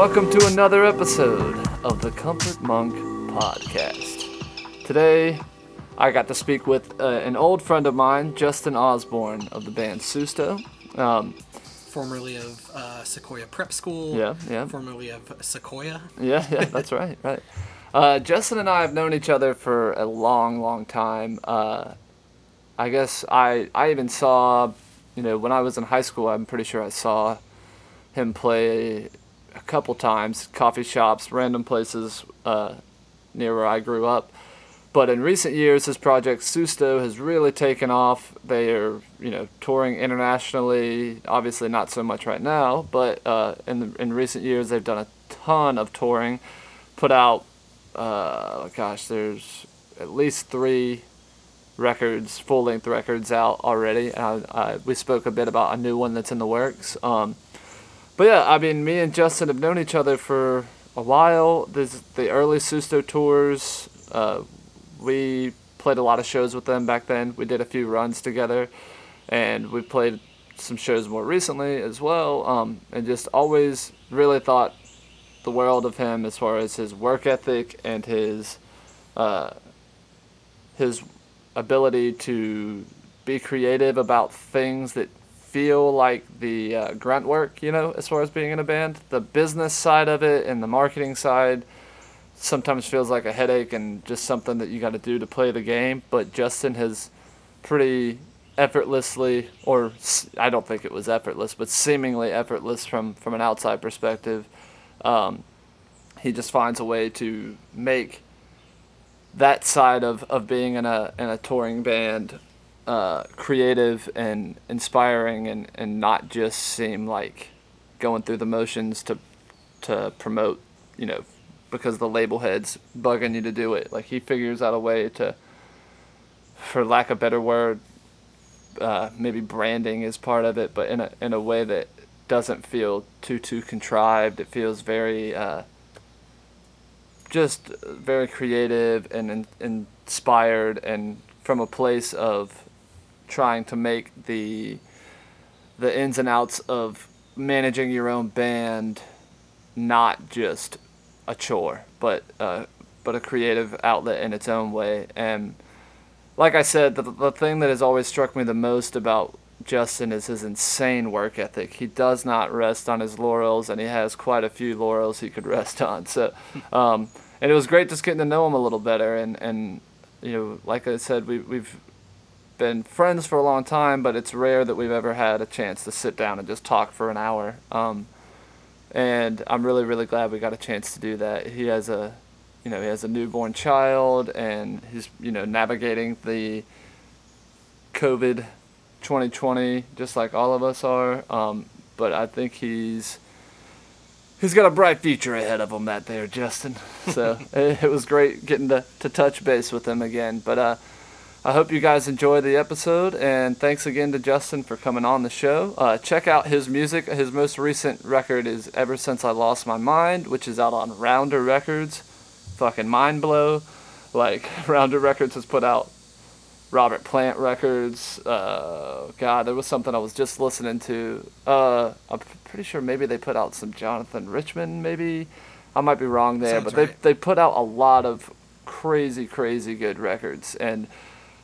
Welcome to another episode of the Comfort Monk Podcast. Today, I got to speak with uh, an old friend of mine, Justin Osborne of the band Susto. Um, formerly of uh, Sequoia Prep School. Yeah, yeah. Formerly of Sequoia. Yeah, yeah, that's right, right. Uh, Justin and I have known each other for a long, long time. Uh, I guess I I even saw, you know, when I was in high school, I'm pretty sure I saw him play a couple times, coffee shops, random places uh, near where I grew up. But in recent years, his project Susto has really taken off. They are, you know, touring internationally. Obviously, not so much right now, but uh, in the, in recent years, they've done a ton of touring. Put out, uh, gosh, there's at least three records, full length records out already. Uh, we spoke a bit about a new one that's in the works. Um, but yeah, I mean, me and Justin have known each other for a while. There's the early Susto tours. Uh, we played a lot of shows with them back then. We did a few runs together, and we played some shows more recently as well. Um, and just always really thought the world of him as far as his work ethic and his uh, his ability to be creative about things that feel like the uh, grunt work, you know, as far as being in a band. The business side of it and the marketing side sometimes feels like a headache and just something that you got to do to play the game. But Justin has pretty effortlessly, or I don't think it was effortless, but seemingly effortless from from an outside perspective. Um, he just finds a way to make that side of, of being in a in a touring band uh, creative and inspiring and, and not just seem like going through the motions to to promote you know because the label head's bugging you to do it. Like he figures out a way to, for lack of a better word, uh, maybe branding is part of it, but in a in a way that doesn't feel too too contrived. It feels very uh, just very creative and in, inspired, and from a place of trying to make the the ins and outs of managing your own band not just a chore, but uh, but a creative outlet in its own way. And like I said, the the thing that has always struck me the most about Justin is his insane work ethic. He does not rest on his laurels, and he has quite a few laurels he could rest on. So, um, and it was great just getting to know him a little better. And and you know, like I said, we we've been friends for a long time, but it's rare that we've ever had a chance to sit down and just talk for an hour. Um, and I'm really really glad we got a chance to do that. He has a you know he has a newborn child and he's you know navigating the COVID 2020 just like all of us are. Um, but I think he's he's got a bright future ahead of him that there Justin. So it, it was great getting to, to touch base with him again. But uh, I hope you guys enjoy the episode, and thanks again to Justin for coming on the show. Uh, check out his music. His most recent record is Ever Since I Lost My Mind, which is out on Rounder Records. Fucking mind blow. Like, Rounder Records has put out Robert Plant records. Uh, God, there was something I was just listening to. Uh, I'm pretty sure maybe they put out some Jonathan Richman, maybe. I might be wrong there, Sounds but right. they, they put out a lot of crazy, crazy good records. And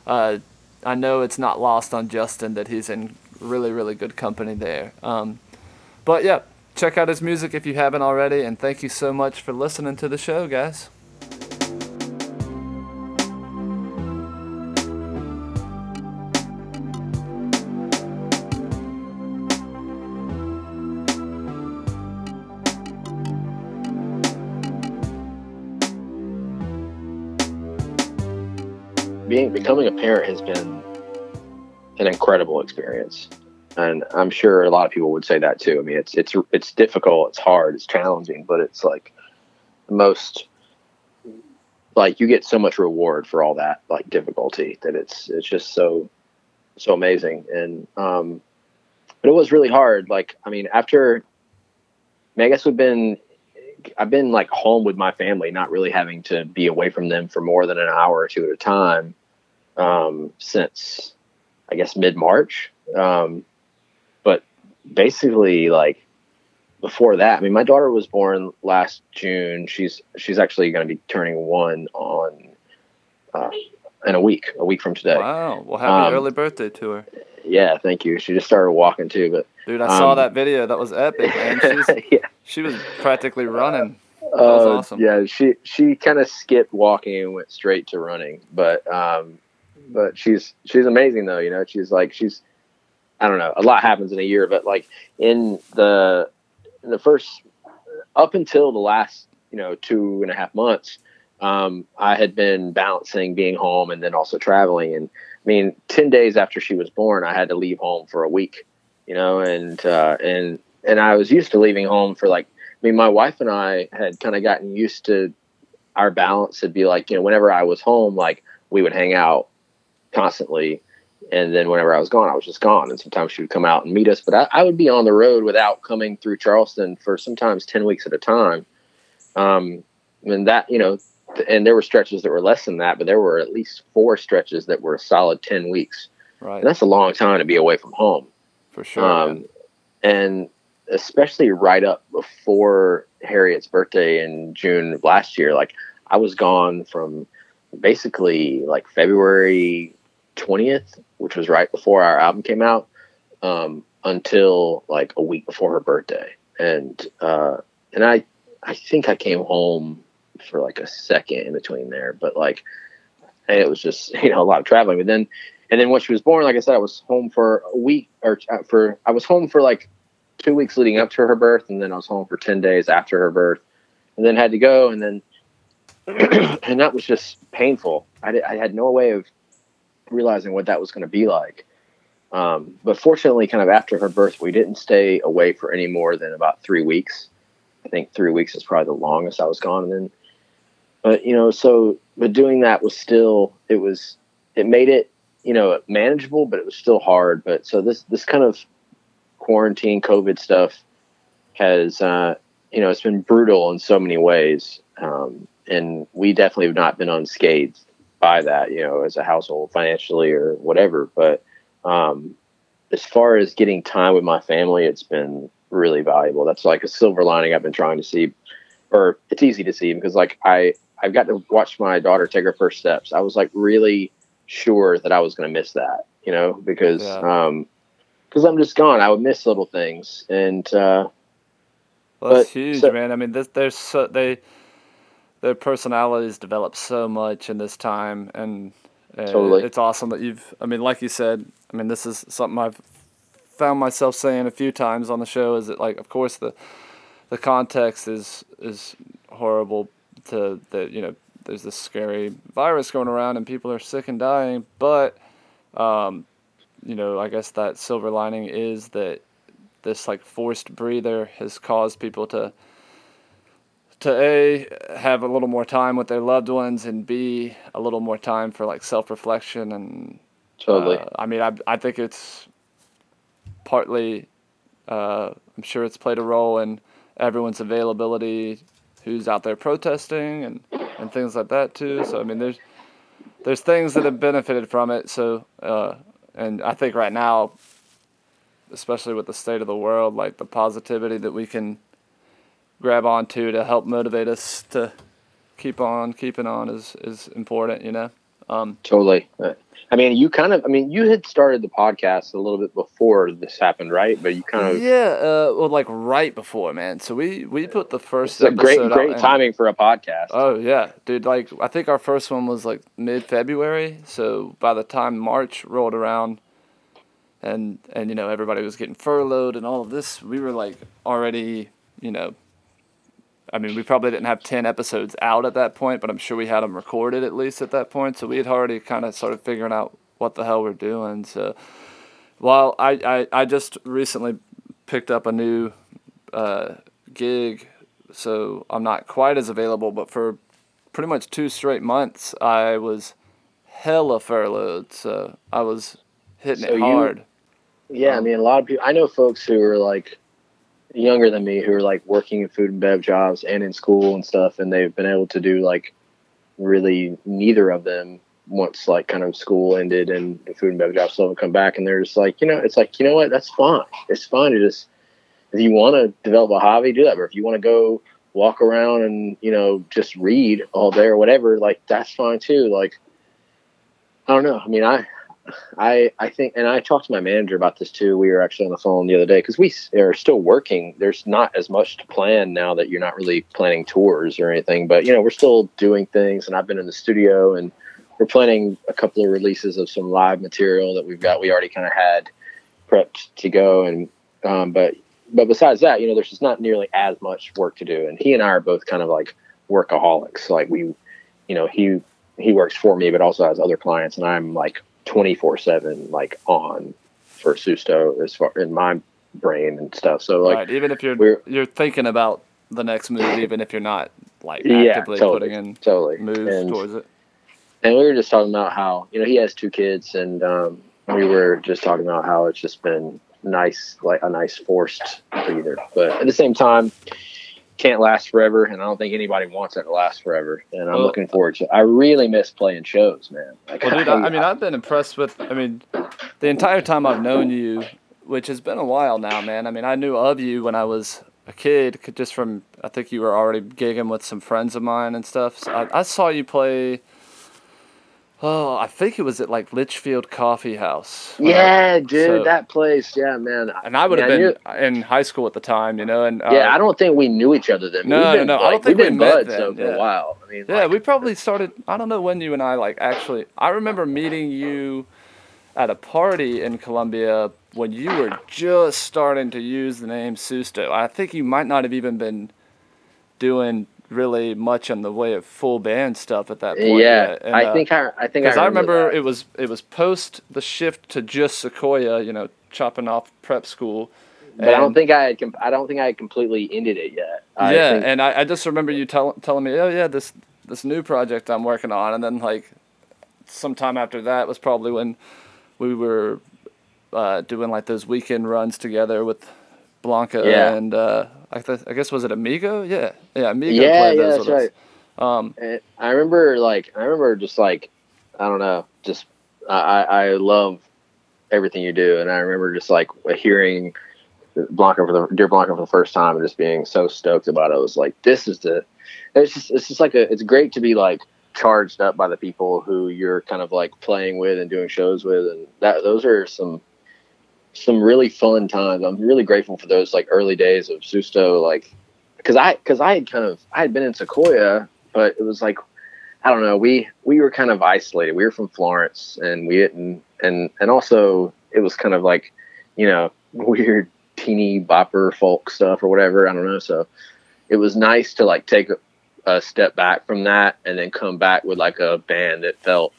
uh, I know it's not lost on Justin that he's in really, really good company there. Um, but yeah, check out his music if you haven't already, and thank you so much for listening to the show, guys. Being becoming a parent has been an incredible experience. And i'm sure a lot of people would say that too. I mean it's it's it's difficult it's hard it's challenging but it's like the most like you get so much reward for all that like difficulty that it's it's just so so amazing. And um but it was really hard. Like i mean after I, mean, I guess we've been I've been like home with my family, not really having to be away from them for more than an hour or two at a time um, since I guess mid March. Um, but basically, like before that, I mean, my daughter was born last June. She's she's actually going to be turning one on uh, in a week, a week from today. Wow. Well, happy Um, early birthday to her. Yeah, thank you. She just started walking too, but Dude, I saw um, that video. That was epic, man. She's, yeah. she was practically running. That was Uh, awesome. Yeah, she she kind of skipped walking and went straight to running, but um, but she's she's amazing though. You know, she's like she's I don't know. A lot happens in a year, but like in the in the first up until the last you know two and a half months, um, I had been balancing being home and then also traveling. And I mean, ten days after she was born, I had to leave home for a week. You know, and uh, and and I was used to leaving home for like I mean, my wife and I had kind of gotten used to our balance. It'd be like, you know, whenever I was home, like we would hang out constantly. And then whenever I was gone, I was just gone. And sometimes she would come out and meet us, but I, I would be on the road without coming through Charleston for sometimes 10 weeks at a time. Um, and that, you know, and there were stretches that were less than that, but there were at least four stretches that were a solid 10 weeks. Right. And that's a long time to be away from home For sure. um, and especially right up before Harriet's birthday in June of last year, like I was gone from basically like February 20th, which was right before our album came out, um, until like a week before her birthday. And, uh, and I, I think I came home for like a second in between there, but like, it was just, you know, a lot of traveling, but then, and then when she was born, like I said, I was home for a week or uh, for, I was home for like two weeks leading up to her birth. And then I was home for 10 days after her birth and then had to go. And then, and that was just painful. I, did, I had no way of realizing what that was going to be like. Um, but fortunately, kind of after her birth, we didn't stay away for any more than about three weeks. I think three weeks is probably the longest I was gone. And then, but you know, so but doing that was still it was it made it you know manageable, but it was still hard. But so this this kind of quarantine COVID stuff has uh, you know it's been brutal in so many ways, um, and we definitely have not been unscathed by that, you know, as a household financially or whatever. But um, as far as getting time with my family, it's been really valuable. That's like a silver lining I've been trying to see, or it's easy to see because like I I've got to watch my daughter take her first steps. I was like really sure that I was going to miss that, you know, because Yeah. um because I'm just gone. I would miss little things, and uh, Well, that's But- huge, so- man. I mean, this, there's so they their personalities develop so much in this time, and uh, Totally. it's awesome that you've. I mean, like you said, I mean, this is something I've found myself saying a few times on the show. Is that like, of course, the the context is is horrible. To the you know, there's this scary virus going around, and people are sick and dying. But, um, you know, I guess that silver lining is that this like forced breather has caused people to to a have a little more time with their loved ones and b a little more time for like self-reflection and totally. uh, i mean I, I think it's partly uh, i'm sure it's played a role in everyone's availability who's out there protesting and, and things like that too so i mean there's there's things that have benefited from it so uh, and i think right now especially with the state of the world like the positivity that we can grab onto to help motivate us to keep on keeping on is is important you know um, Totally. Uh, I mean, you kind of, I mean, you had started the podcast a little bit before this happened, right? But you kind of, yeah uh, well like right before man so we we put the first it's a great, out great in- timing for a podcast. oh yeah dude like i think our first one was like mid-february so by the time march rolled around and and you know everybody was getting furloughed and all of this we were like already you know I mean, we probably didn't have 10 episodes out at that point, but I'm sure we had them recorded at least at that point. So we had already kind of started figuring out what the hell we're doing. So while I, I, I just recently picked up a new uh, gig, so I'm not quite as available, but for pretty much two straight months, I was hella furloughed. So I was hitting So it you- hard. Yeah, I Um, mean, a lot of people. I know folks who are like younger than me who are like working in food and bev jobs and in school and stuff, and they've been able to do like really neither of them once like kind of school ended and the food and bev jobs still haven't come back, and they're just like, you know, it's like you know what, that's fine. It's fine to just if you want to develop a hobby, do that. Or if you want to go walk around and you know just read all day or whatever, like that's fine too. Like I don't know. I mean, I I I think, and I talked to my manager about this too. We were actually on the phone the other day because we are still working. There's not as much to plan now that you're not really planning tours or anything, but you know we're still doing things. And I've been in the studio and we're planning a couple of releases of some live material that we've got. We already kind of had prepped to go, and um, but but besides that, you know, there's just not nearly as much work to do. And he and I are both kind of like workaholics. Like we, you know, he he works for me, but also has other clients, and I'm like 24 seven, like on for Susto as far in my brain and stuff. So like, right. even if you're you're thinking about the next move, even if you're not like Yeah, actively totally, putting in totally moves And- towards it. and we were just talking about how you know he has two kids and um, we were just talking about how it's just been nice like a nice forced breather but at the same time can't last forever and i don't think anybody wants it to last forever and i'm Well- looking forward to i really miss playing shows man like, Well, dude, I, I mean, I've been impressed with. I mean, the entire time I've known you, which has been a while now, man. I mean, I knew of you when I was a kid, just from I think you were already gigging with some friends of mine and stuff. So I, I saw you play. Oh, I think it was at like Litchfield Coffee House. when I- yeah dude so- that place yeah man and I would have been in high school at the time, you know. And uh, yeah i don't think we knew each other then No, no, been, no, I like, don't think we've we been met buds then, for yeah. a while i mean Yeah, like, we probably started. I don't know when you and I like actually. I remember meeting you at a party in Columbia when you were just starting to use the name Susto. I think you might not have even been doing really much in the way of full band stuff at that point. yeah. And, i uh, think i i think because I remember that. it was it was post the shift to just Sequoia, you know, chopping off prep school. but i don't think i had i don't think i had completely ended it yet I yeah, think- and I, I just remember you tell, telling me, oh yeah, this this new project I'm working on, and then like sometime after that was probably when we were uh, doing like those weekend runs together with Blanca Yeah. and uh, I, th- I guess was it Amigo? Yeah, yeah, Amigo yeah, played yeah, that's right. Um, And I remember like I remember just like I don't know, just I I I love everything you do, and I remember just like hearing Blanca for the Dear Blanca for the first time and just being so stoked about it. I was like, this is the it's just it's just like a it's great to be like charged up by the people who you're kind of like playing with and doing shows with, and that those are some some really fun times. I'm really grateful for those like early days of Susto, like because I because I had kind of I had been in Sequoia, but it was like I don't know we we were kind of isolated. We were from Florence, and we didn't and and also it was kind of like you know weird teeny bopper folk stuff or whatever. I don't know. So it was nice to like take a, a step back from that and then come back with like a band that felt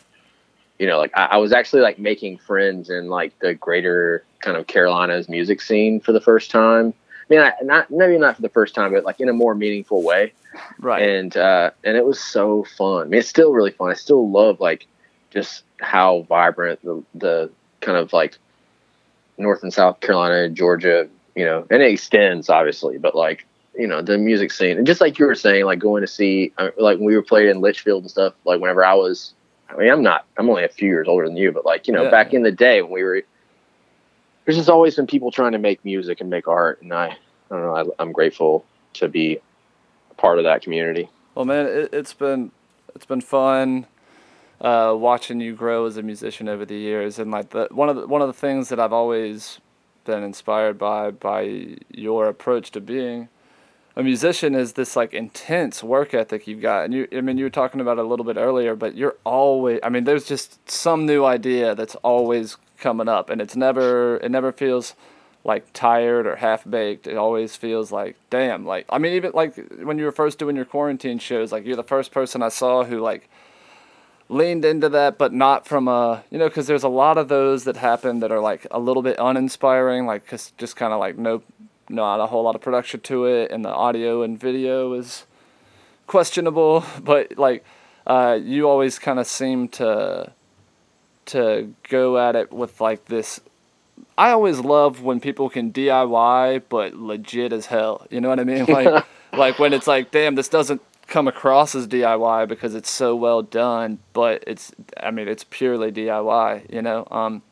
you know like I, I was actually like making friends in like the greater kind of Carolinas music scene for the first time. I mean, I, not maybe not for the first time, but like in a more meaningful way. right. And uh, and it was so fun. I mean, it's still really fun. I still love like just how vibrant the the kind of like North and South Carolina, Georgia, you know, and it extends obviously, but like you know the music scene and just like you were saying, like going to see uh, like when we were playing in Litchfield and stuff. Like whenever I was, I mean, I'm not, I'm only a few years older than you, but like you know, Yeah. back in the day when we were, there's just always been people trying to make music and make art, and I, I don't know, I, I'm grateful to be a part of that community. Well, man, it, it's been it's been fun uh, watching you grow as a musician over the years, and like the one of the one of the things that I've always been inspired by by your approach to being a musician is this like intense work ethic you've got, and you I mean you were talking about it a little bit earlier, but you're always I mean there's just some new idea that's always coming up, and it's never it never feels like tired or half baked. It always feels like, damn, like I mean, even like when you were first doing your quarantine shows, like you're the first person I saw who like leaned into that, but not from a you know, because there's a lot of those that happen that are like a little bit uninspiring, like 'cause just kind of like no, not a whole lot of production to it, and the audio and video is questionable, but like uh, you always kind of seem to to go at it with like this I always love when people can DIY but legit as hell. You know what I mean? Like like when it's like, damn, this doesn't come across as DIY because it's so well done, but it's I mean, it's purely DIY, you know? Um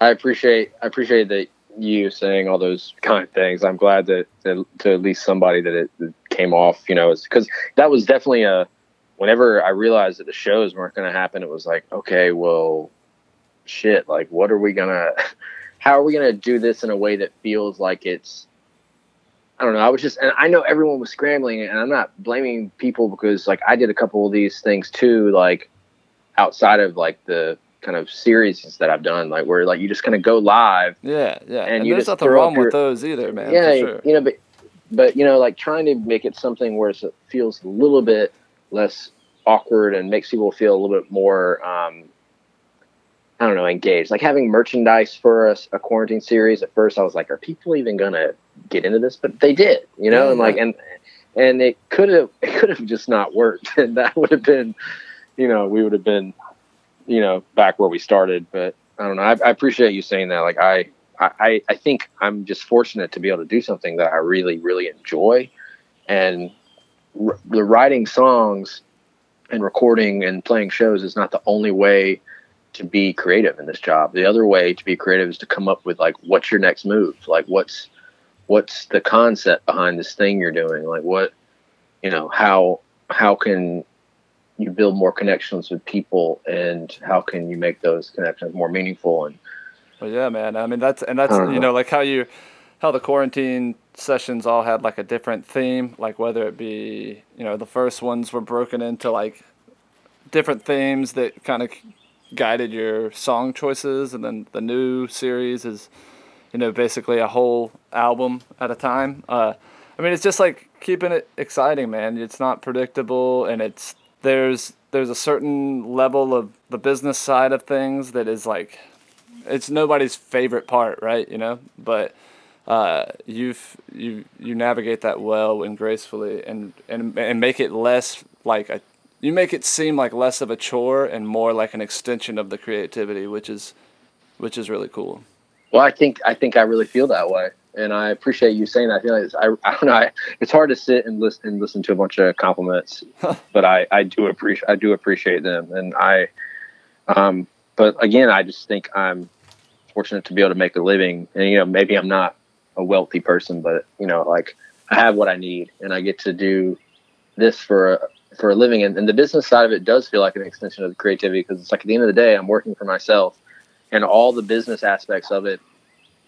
I appreciate I appreciate that you saying all those kind of things. I'm glad that, that to at least somebody that it, it came off, you know, because that was definitely a. Whenever I realized that the shows weren't going to happen, it was like, okay, well, shit. Like, what are we gonna? How are we gonna do this in a way that feels like it's I don't know. I was just, and I know everyone was scrambling, and I'm not blaming people because, like, I did a couple of these things too, like, outside of like the kind of series that I've done, like where like you just kind of go live. Yeah, yeah. And And, you there's nothing wrong your- with those either, man. yeah, for sure. you know, but but you know, like trying to make it something where it feels a little bit less awkward and makes people feel a little bit more. um I don't know, engaged. Like having merchandise for a, a quarantine series. At first, I was like, "Are people even gonna get into this?" But they did, you know, Yeah, and like, and and it could have, it could have just not worked, and that would have been, you know, we would have been, you know, back where we started. But I don't know. I, I appreciate you saying that. Like, I, I, I think I'm just fortunate to be able to do something that I really, really enjoy, and r- the writing songs and recording and playing shows is not the only way to be creative in this job. The other way to be creative is to come up with like what's your next move? Like what's what's the concept behind this thing you're doing? Like what you know, how how can you build more connections with people and how can you make those connections more meaningful and But yeah, man. I mean, that's and that's you know. know like how you how the quarantine sessions all had like a different theme, like whether it be you know the first ones were broken into like different themes that kind of guided your song choices, and then the new series is you know basically a whole album at a time. Uh, I mean, it's just like keeping it exciting, man. It's not predictable, and it's there's there's a certain level of the business side of things that is like it's nobody's favorite part, right? You know, but uh, you've you you navigate that well and gracefully, and and and make it less like a you make it seem like less of a chore and more like an extension of the creativity, which is which is really cool. Well, I think I think I really feel that way, and I appreciate you saying that. I feel like it's, I, I don't know. I, it's hard to sit and listen and listen to a bunch of compliments, but I, I do appreciate I do appreciate them, and I, um, but again, I just think I'm fortunate to be able to make a living, and you know, maybe I'm not a wealthy person, but you know, like I have what I need, and I get to do this for a, for a living, and, and the business side of it does feel like an extension of the creativity because it's like at the end of the day, I'm working for myself and all the business aspects of it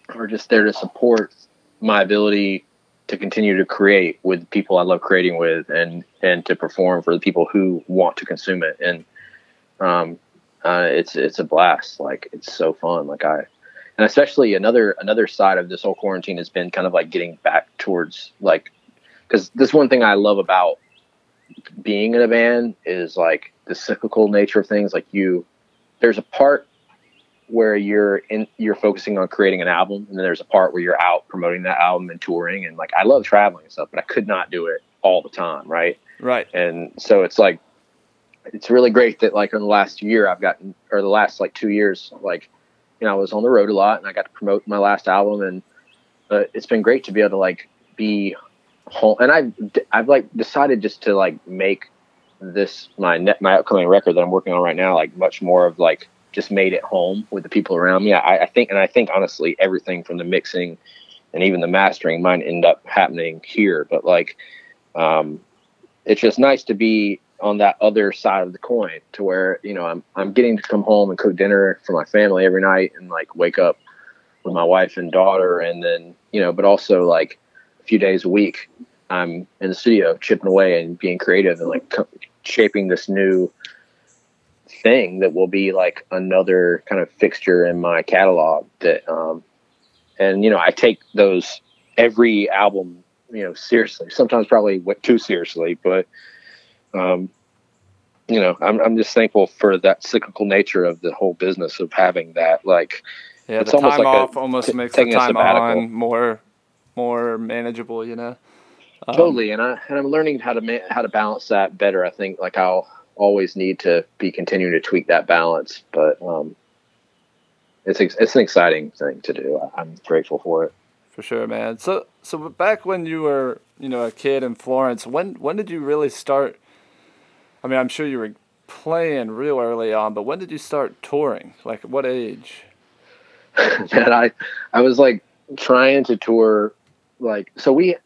are just there to support my ability to continue to create with people I love creating with and and to perform for the people who want to consume it. And um uh, it's it's a blast. Like it's so fun. Like I and especially another another side of this whole quarantine has been kind of like getting back towards like because this one thing I love about being in a band is like the cyclical nature of things. Like you there's a part where you're in you're focusing on creating an album and then there's a part where you're out promoting that album and touring. And like I love traveling and stuff but I could not do it all the time right? Right. and so it's like it's really great that like in the last year I've gotten or the last like two years like you know I was on the road a lot and I got to promote my last album and uh, it's been great to be able to like be home and I've I've like decided just to like make this my net my upcoming record that I'm working on right now like much more of like just made it home with the people around me. I, I think and I think honestly everything from the mixing and even the mastering might end up happening here, but like um, it's just nice to be on that other side of the coin to where you know I'm I'm getting to come home and cook dinner for my family every night and like wake up with my wife and daughter and then you know but also like a few days a week I'm in the studio chipping away and being creative and like co- shaping this new thing that will be like another kind of fixture in my catalog that um and you know I take those every album you know seriously sometimes probably too seriously but um you know I'm I'm just thankful for that cyclical nature of the whole business of having that like Yeah, It's the almost time like a- off almost t- makes the time on more more manageable, you know. Um, totally and I and I'm learning how to ma- how to balance that better I think like I'll always need to be continuing to tweak that balance but um it's ex- it's an exciting thing to do I'm grateful for it For sure, man. So so back when you were, you know, a kid in Florence, when when did you really start I mean, I'm sure you were playing real early on, but when did you start touring? Like what age? man, I I was like trying to tour like so we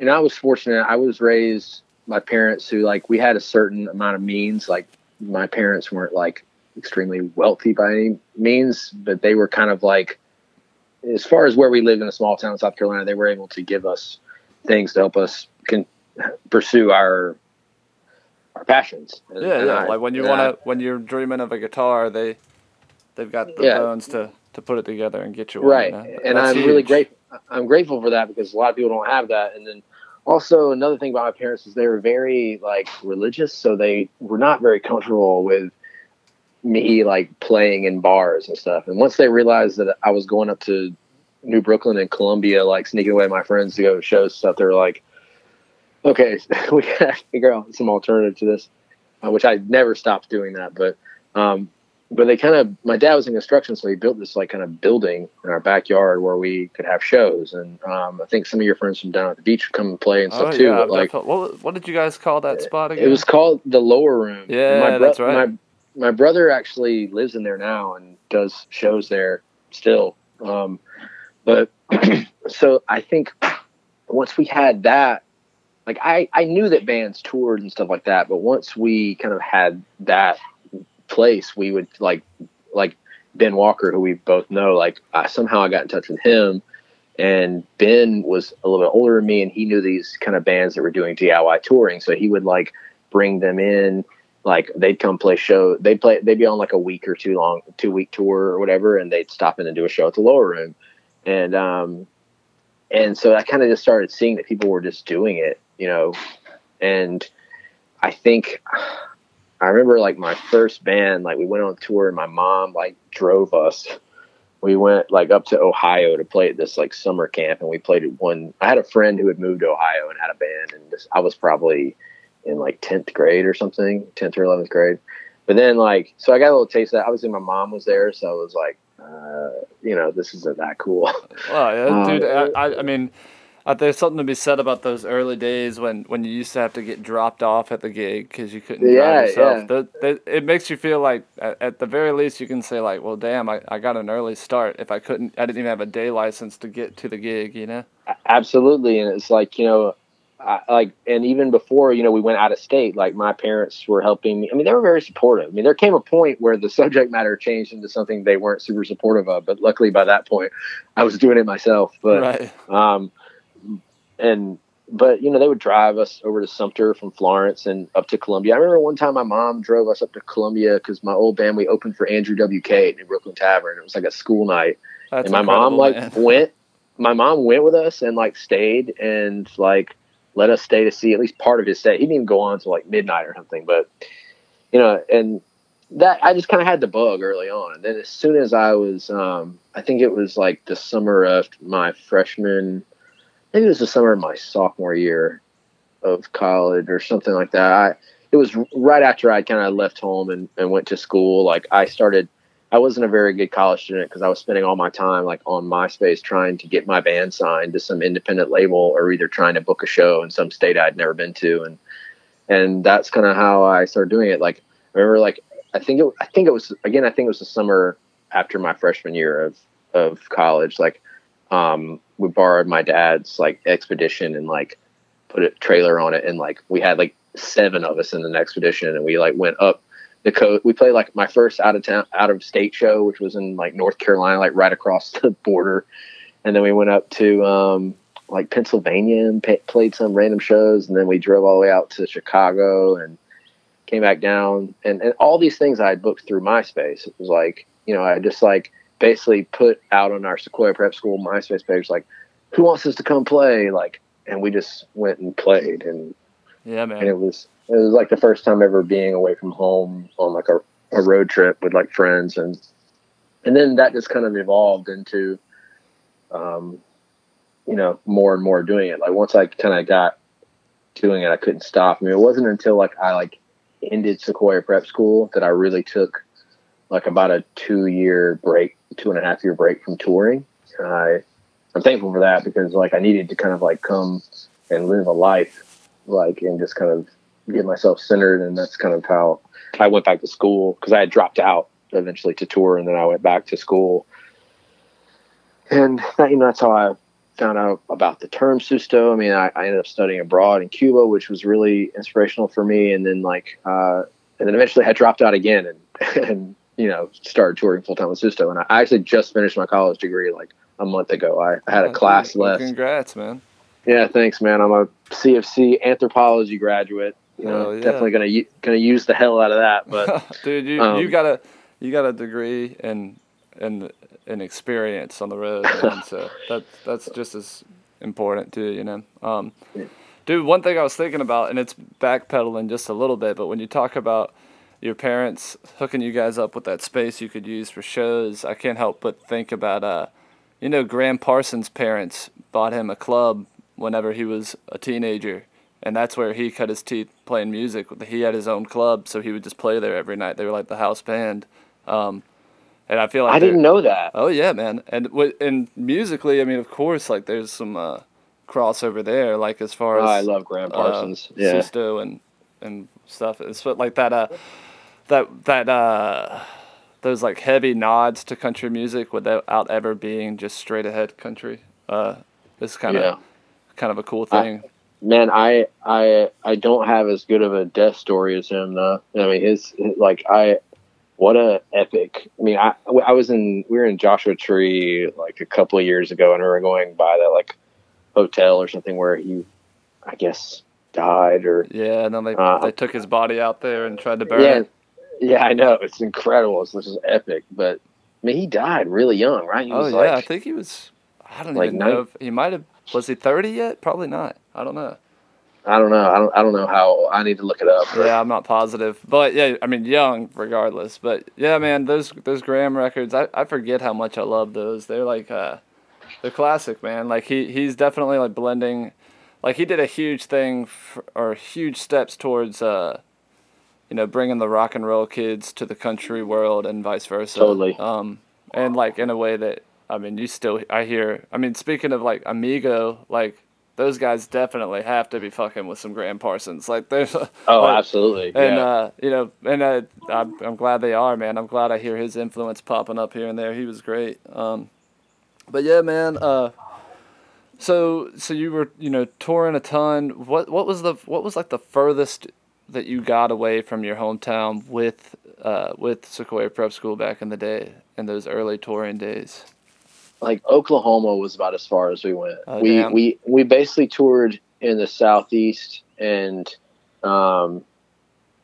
and I was fortunate. I was raised by parents who like we had a certain amount of means. Like my parents weren't like extremely wealthy by any means, but they were kind of like as far as where we lived in a small town in South Carolina, they were able to give us things to help us can pursue our our passions. And- Yeah, and yeah. I- like when you and want I- to, when you're dreaming of a guitar, they, they've got the Yeah. bones to to put it together and get you one. right you know? and That's i'm really grateful i'm grateful for that because a lot of people don't have that and then also another thing about my parents is they were very like religious so they were not very comfortable with me like playing in bars and stuff and once they realized that i was going up to new brookland and columbia like sneaking away my friends to go to shows stuff they were like okay we gotta figure out some alternative to this uh, which i never stopped doing that but um, but they kind of my dad was in construction so he built this like kind of building in our backyard where we could have shows and um, i think some of your friends from down at the beach would come and play and Oh stuff too yeah, like what what did you guys call that spot again? it was called the lower room Yeah, my that's right. my, my brother actually lives in there now and does shows there still um, but so i think once we had that like I, I knew that bands toured and stuff like that but once we kind of had that place we would like like ben walker who we both know like I, somehow i got in touch with him and ben was a little bit older than me and he knew these kind of bands that were doing diy touring so he would like bring them in. Like they'd come play show they'd play they'd be on like a week or two long two week tour or whatever and they'd stop in and do a show at the lower room. And um and so i kind of just started seeing that people were just doing it you know? And i think i remember like my first band like we went on tour and my mom like drove us. We went like up to ohio to play at this like summer camp and we played at one i had a friend who had moved to ohio and had a band and this, i was probably in like 10th grade or something 10th or 11th grade. But then like so i got a little taste of that. Obviously my mom was there so i was like uh, you know this isn't that cool. Well, yeah, Um, dude. I, I, I mean, uh, there's something to be said about those early days when, when you used to have to get dropped off at the gig because you couldn't Yeah, drive yourself. yeah. The, the, it makes you feel like, at, at the very least, you can say like, well, damn, I, I got an early start. If I couldn't, I didn't even have a day license to get to the gig. You know? absolutely and it's like you know I, like and even before you know we went out of state like my parents were helping me i mean they were very supportive i mean there came a point where the subject matter changed into something they weren't super supportive of but luckily by that point i was doing it myself but right. um and but you know they would drive us over to sumter from florence and up to columbia. I remember one time my mom drove us up to columbia because my old band we opened for andrew wk at new brookland tavern. It was like a school night. That's and my mom like man. went my mom went with us and like stayed and like let us stay to see at least part of his stay he didn't even go on till like midnight or something but you know and that i just kind of had the bug early on. And then as soon as i was um i think it was like the summer of my freshman maybe it was the summer of my sophomore year of college or something like that i it was right after i kind of left home and, and went to school like i started I wasn't a very good college student because I was spending all my time like on MySpace trying to get my band signed to some independent label or either trying to book a show in some state I'd never been to and and that's kind of how I started doing it. Like I remember like I think it I think it was again I think it was the summer after my freshman year of of college. Like um we borrowed my dad's like expedition and like put a trailer on it and like we had like seven of us in an expedition and we like went up the coast. We played like my first out of town, out of state show, which was in like North Carolina, like right across the border. And then we went up to um, like Pennsylvania and pa- played some random shows. And then we drove all the way out to Chicago and came back down. And, and all these things I had booked through MySpace. It was like, you know, I just like basically put out on our Sequoia Prep School MySpace page, like, who wants us to come play? Like, and we just went and played. And Yeah, and man. it was it was like the first time ever being away from home on like a, a road trip with like friends and and then that just kind of evolved into um you know more and more doing it like once i kind of got doing it i couldn't stop i mean it wasn't until like i like ended sequoia prep school that i really took like about a two year break two and a half year break from touring i i'm thankful for that because like i needed to kind of like come and live a life like and just kind of get myself centered and that's kind of how i went back to school because i had dropped out eventually to tour and then i went back to school and that, you know that's how I found out about the term susto. I mean, I, I ended up studying abroad in Cuba, which was really inspirational for me. And then like, uh, and then eventually I dropped out again and, and you know started touring full time with susto. And I actually just finished my college degree like a month ago. I, had a class well, left. Congrats, man. Yeah, thanks, man. I'm a CofC anthropology graduate. You know, Oh, yeah. definitely gonna gonna use the hell out of that. But Dude, you, you um, got a you got a degree and and an experience on the road, man. so that that's just as important too, you know. Um, Yeah. dude, one thing I was thinking about, and it's backpedaling just a little bit, but when you talk about your parents hooking you guys up with that space you could use for shows, I can't help but think about uh, you know, Gram Parsons' parents bought him a club whenever he was a teenager, and that's where he cut his teeth playing music. He had his own club, so he would just play there every night. They were like the house band, um, and I feel like I didn't know that. Oh yeah, man, and and musically, I mean, of course, like there's some uh, crossover there, like as far Oh, as I love Gram Parsons. uh, yeah, Susto and and stuff. It's like that uh that that uh those like heavy nods to country music without ever being just straight ahead country. Uh, it's kind of yeah. kind of a cool I- thing. Man, I I I don't have as good of a death story as him though. I mean, his, his- like I what a epic. I mean, I I was in we were in Joshua Tree like a couple of years ago, and we were going by that like hotel or something where he, I guess, died or yeah, and then they uh, they took his body out there and tried to burn yeah, it. Yeah. I know it's incredible. It's this is epic, but I mean, he died really young, right? He Oh yeah, I think he was. I don't like even know if he might have. Was he thirty yet? Probably not. I don't know. I don't know. I don't. I don't know how. I need to look it up. but- Yeah, I'm not positive, but yeah, I mean young regardless. But yeah, man, those those Gram records, I, I forget how much I love those. They're like uh, they're classic, man. Like he he's definitely like blending, like he did a huge thing f or huge steps towards uh, you know, bringing the rock and roll kids to the country world and vice versa. Totally. Um, and like in a way that I mean, you still I hear. I mean, speaking of like Amigo, like. Those guys definitely have to be fucking with some Gram Parsons. Like, there's, Oh, like, absolutely. and yeah. uh, you know, and uh, I'm I'm glad they are, man. I'm glad I hear his influence popping up here and there. He was great. Um, but yeah, man. Uh, so so you were you know touring a ton. What what was the what was like the furthest that you got away from your hometown with uh, with Sequoia Prep School back in the day in those early touring days? like Oklahoma was about as far as we went. Oh, we damn. we we basically toured in the southeast and um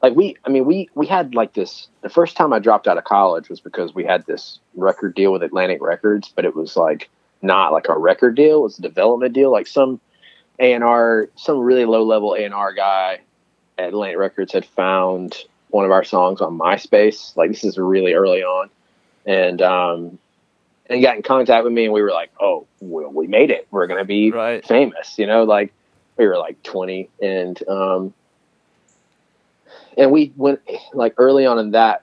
like we I mean we we had like this the first time I dropped out of college was because we had this record deal with Atlantic Records, but it was like not like a record deal, it was a development deal. Like some A and R some really low level A and R guy Atlantic Records had found one of our songs on MySpace. Like this is really early on. And um and got in contact with me and we were like, oh, well, we made it. We're going to be Right. famous, you know, like we were like 20 and, um, and we went like early on in that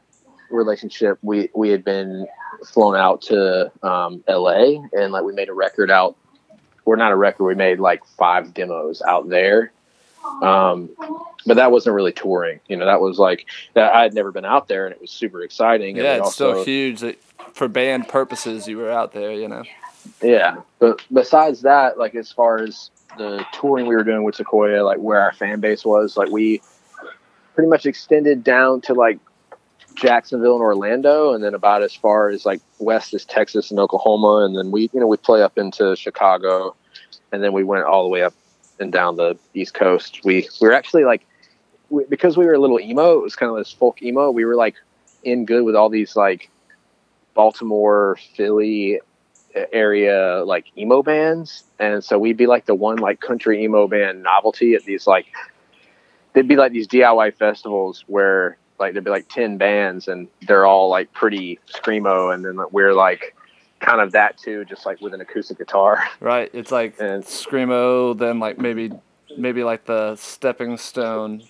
relationship, we, we had been flown out to, um, LA and like we made a record out. We're not a record. We made like five demos out there. Um, but that wasn't really touring, you know, that was like that. I had never been out there and it was super exciting. Yeah, it's also- huge that for band purposes you were out there. You know. Yeah, but besides that, like as far as the touring we were doing with Sequoia, like where our fan base was, like we pretty much extended down to like Jacksonville and Orlando, and then about as far as like west as Texas and Oklahoma, and then we, you know, we play up into Chicago, and then we went all the way up and down the East Coast. We we were actually like we, because we were a little emo, it was kind of this folk emo. We were like in good with all these like Baltimore, Philly, area like emo bands and so we'd be like the one like country emo band novelty at these like they'd be like these diy festivals where like there'd be like 10 bands and they're all like pretty screamo and then like, we're like kind of that too just like with an acoustic guitar Right. It's like And- screamo, then like maybe maybe like the stepping stone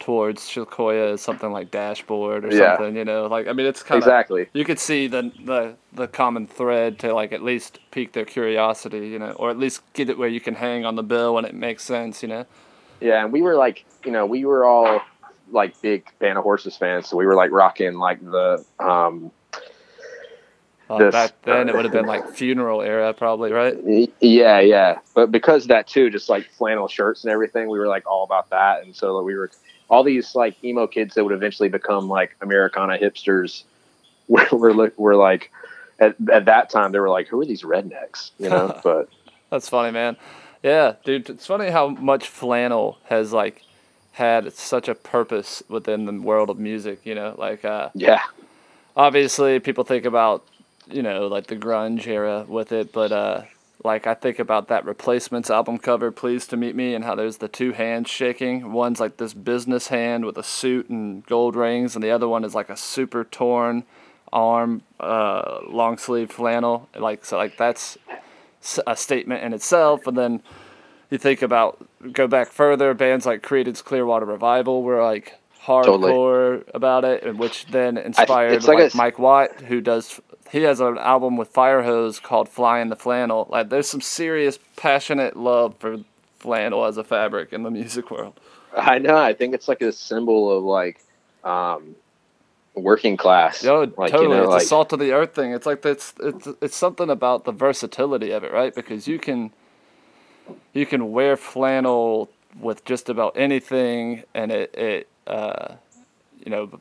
towards Sequoia is something like Dashboard or Yeah. something. You know, like I mean, it's kind of exactly you could see the, the the common thread to like at least pique their curiosity, you know, or at least get it where you can hang on the bill when it makes sense, you know. yeah and we were like you know we were all like big band of horses fans so we were like rocking like the um Well, This- back then it would have been like funeral era, probably, right? Yeah, yeah. But because of that too, just like flannel shirts and everything, we were like all about that. And so we were all these like emo kids that would eventually become like Americana hipsters. Were were, were like at, at that time they were like, who are these rednecks? You know. but That's funny, man. Yeah, dude, it's funny how much flannel has like had such a purpose within the world of music. You know, like uh, yeah, obviously people think about you know like the grunge era with it, but uh, like I think about that Replacements album cover, "Pleased to Meet Me," and how there's the two hands shaking. One's like this business hand with a suit and gold rings, and the other one is like a super torn arm, uh, long sleeve flannel. Like so, like that's a statement in itself. And then you think about go back further, bands like Creedence Clearwater Revival were like hardcore about it, and which then inspired it's like like, a- Mike Watt, who does. He has an album with Firehose called "Fly in the Flannel." Like, there's some serious, passionate love for flannel as a fabric in the music world. I know. I think it's like a symbol of like um, working class. Yo, like, totally. You know, it's like, a salt of the earth thing. It's like that's it's it's something about the versatility of it, right? Because you can you can wear flannel with just about anything, and it it uh, you know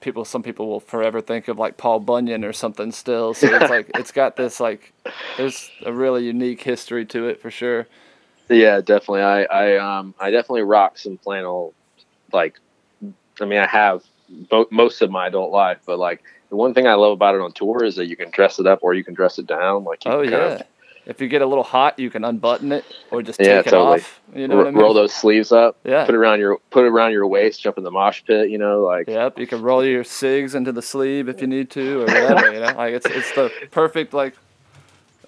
people some people will forever think of like Paul Bunyan or something still. So it's like it's got this like there's a really unique history to it for sure. Yeah, definitely. I I um I definitely rock some flannel. Like, I mean, I have bo- most of my adult life, but like the one thing I love about it on tour is that you can dress it up or you can dress it down. Like, you Oh yeah. of If you get a little hot, you can unbutton it or just Yeah, take it totally. off. You know what I mean? roll those sleeves up, Yeah. put it around your put it around your waist, jump in the mosh pit. You know, like Yep, you can roll your cigs into the sleeve if you need to, or whatever. you know, like it's it's the perfect like,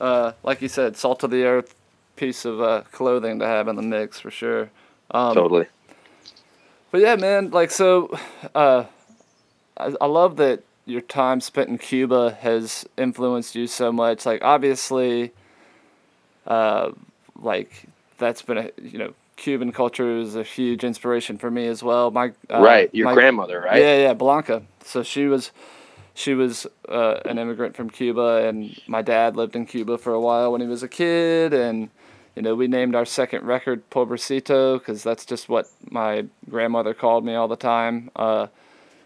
uh, like you said, salt of the earth piece of uh, clothing to have in the mix for sure. Um, totally. But yeah, man, like so, uh, I, I love that your time spent in Cuba has influenced you so much. Like obviously, uh, like that's been a you know Cuban culture is a huge inspiration for me as well. My uh, right, your my- grandmother, right? Yeah, yeah, Blanca. So she was, she was uh, an immigrant from Cuba, and my dad lived in Cuba for a while when he was a kid, and you know we named our second record Pobrecito because that's just what my grandmother called me all the time. Uh,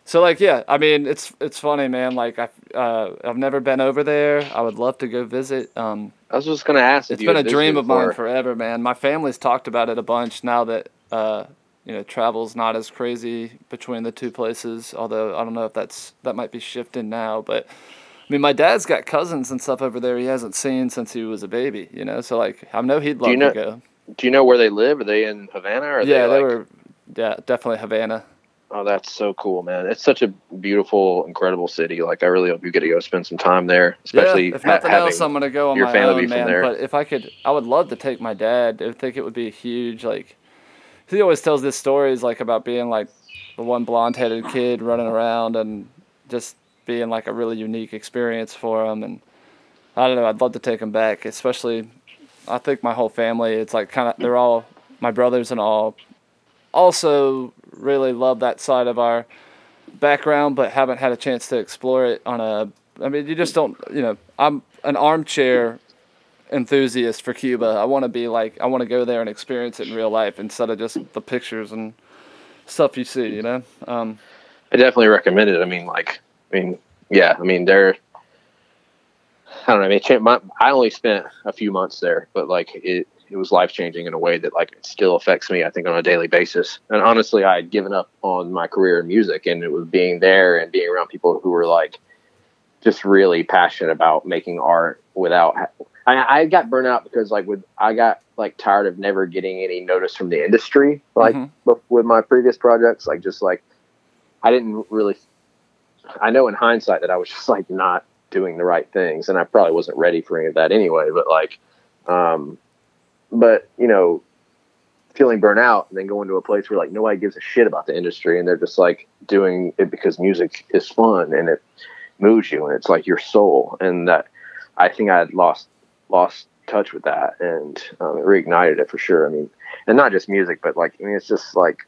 so like yeah, I mean it's it's funny, man. Like I uh, I've never been over there. I would love to go visit. Um, I was just gonna ask. If it's been a dream of mine forever, man. My family's talked about it a bunch now that uh, you know travel's not as crazy between the two places. Although I don't know if that's that might be shifting now, but I mean, my dad's got cousins and stuff over there he hasn't seen since he was a baby. You know, so like I know he'd love you know- to go. Do you know where they live? Are they in Havana? Or yeah, they, they like, were. Yeah, definitely Havana. Oh, that's so cool, man! It's such a beautiful, incredible city. Like, I really hope you get to go spend some time there, especially yeah, if ha- nothing having. else, I'm gonna go on your my family own, man. there. But if I could, I would love to take my dad. I think it would be huge. Like, he always tells this stories like about being like the one blonde-headed kid running around and just being like a really unique experience for him. And I don't know. I'd love to take him back, especially. I think my whole family. It's like kind of they're all my brothers and all. Also, really love that side of our background, but haven't had a chance to explore it on a. I mean, you just don't. You know, I'm an armchair enthusiast for Cuba. I want to be like, I want to go there and experience it in real life instead of just the pictures and stuff you see. You know. Um, I definitely recommend it. I mean, like, I mean, yeah, I mean, they're. I don't know. I mean, my, I only spent a few months there, but like it, it was life changing in a way that like it still affects me. I think on a daily basis. And honestly, I had given up on my career in music, and it was being there and being around people who were like, just really passionate about making art without. ha- I, I got burnt out because like with I got like tired of never getting any notice from the industry, like Mhm. with- with my previous projects, like just like I didn't really. I know in hindsight that I was just like not doing the right things, and I probably wasn't ready for any of that anyway. But like, um, but you know, feeling burnt out and then going to a place where like nobody gives a shit about the industry, and they're just like doing it because music is fun and it moves you, and it's like your soul, and that I think I had lost lost touch with that, and um, it reignited it for sure. I mean, and not just music, but like I mean, it's just like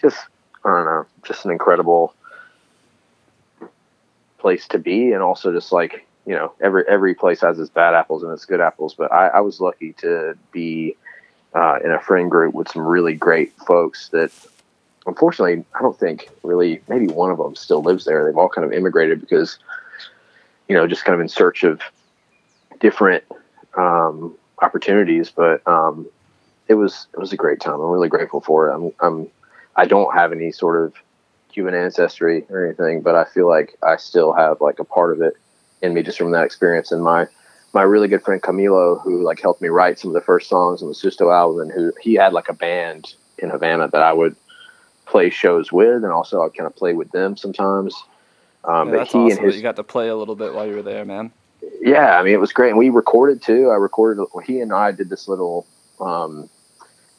just I don't know, just an incredible place to be, and also just like you know every every place has its bad apples and its good apples. But I, I was lucky to be uh, in a friend group with some really great folks that unfortunately I don't think really maybe one of them still lives there. They've all kind of immigrated because you know just kind of in search of different um, opportunities. But um, it was it was a great time. I'm really grateful for it. I'm, I'm I don't have any sort of Cuban ancestry or anything, but I feel like I still have like a part of it in me just from that experience. And my my really good friend Camilo, who like helped me write some of the first songs on the Susto album, and who he had like a band in Havana that I would play shows with, and also I kind of play with them sometimes. Um, Yeah, that's he awesome and his you got to play a little bit while you were there, man. yeah, I mean, it was great. And we recorded too. I recorded, he and I did this little um,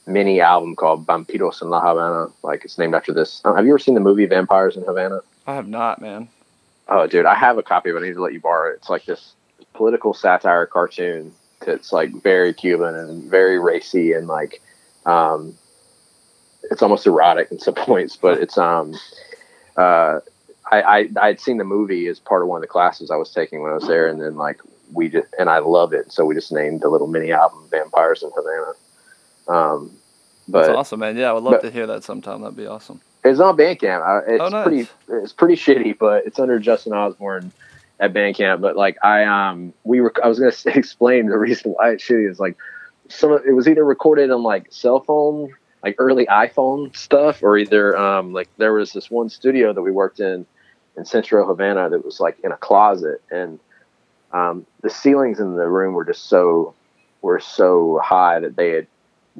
mini album called Vampiros en La Habana. Like, it's named after this. Uh, have you ever seen the movie Vampires in Havana? I have not, man. Oh, dude, I have a copy but. I need to let you borrow it. It's like this political satire cartoon that's like very Cuban and very racy and like, um, it's almost erotic in some points, but it's, um, uh, I, I I'd seen the movie as part of one of the classes I was taking when I was there, and then like we just and I loved it, so we just named the little mini album "Vampires in Havana." Um, but That's awesome, man. Yeah, I would love but- to hear that sometime. That'd be awesome. It's on Bandcamp. It's Oh, nice. pretty it's pretty shitty, but it's under Justin Osborne at Bandcamp. But like I um we were I was gonna say, explain the reason why it's shitty is like some of, it was either recorded on like cell phone like early iPhone stuff or either um like there was this one studio that we worked in in Central Havana that was like in a closet and um the ceilings in the room were just so were so high that they had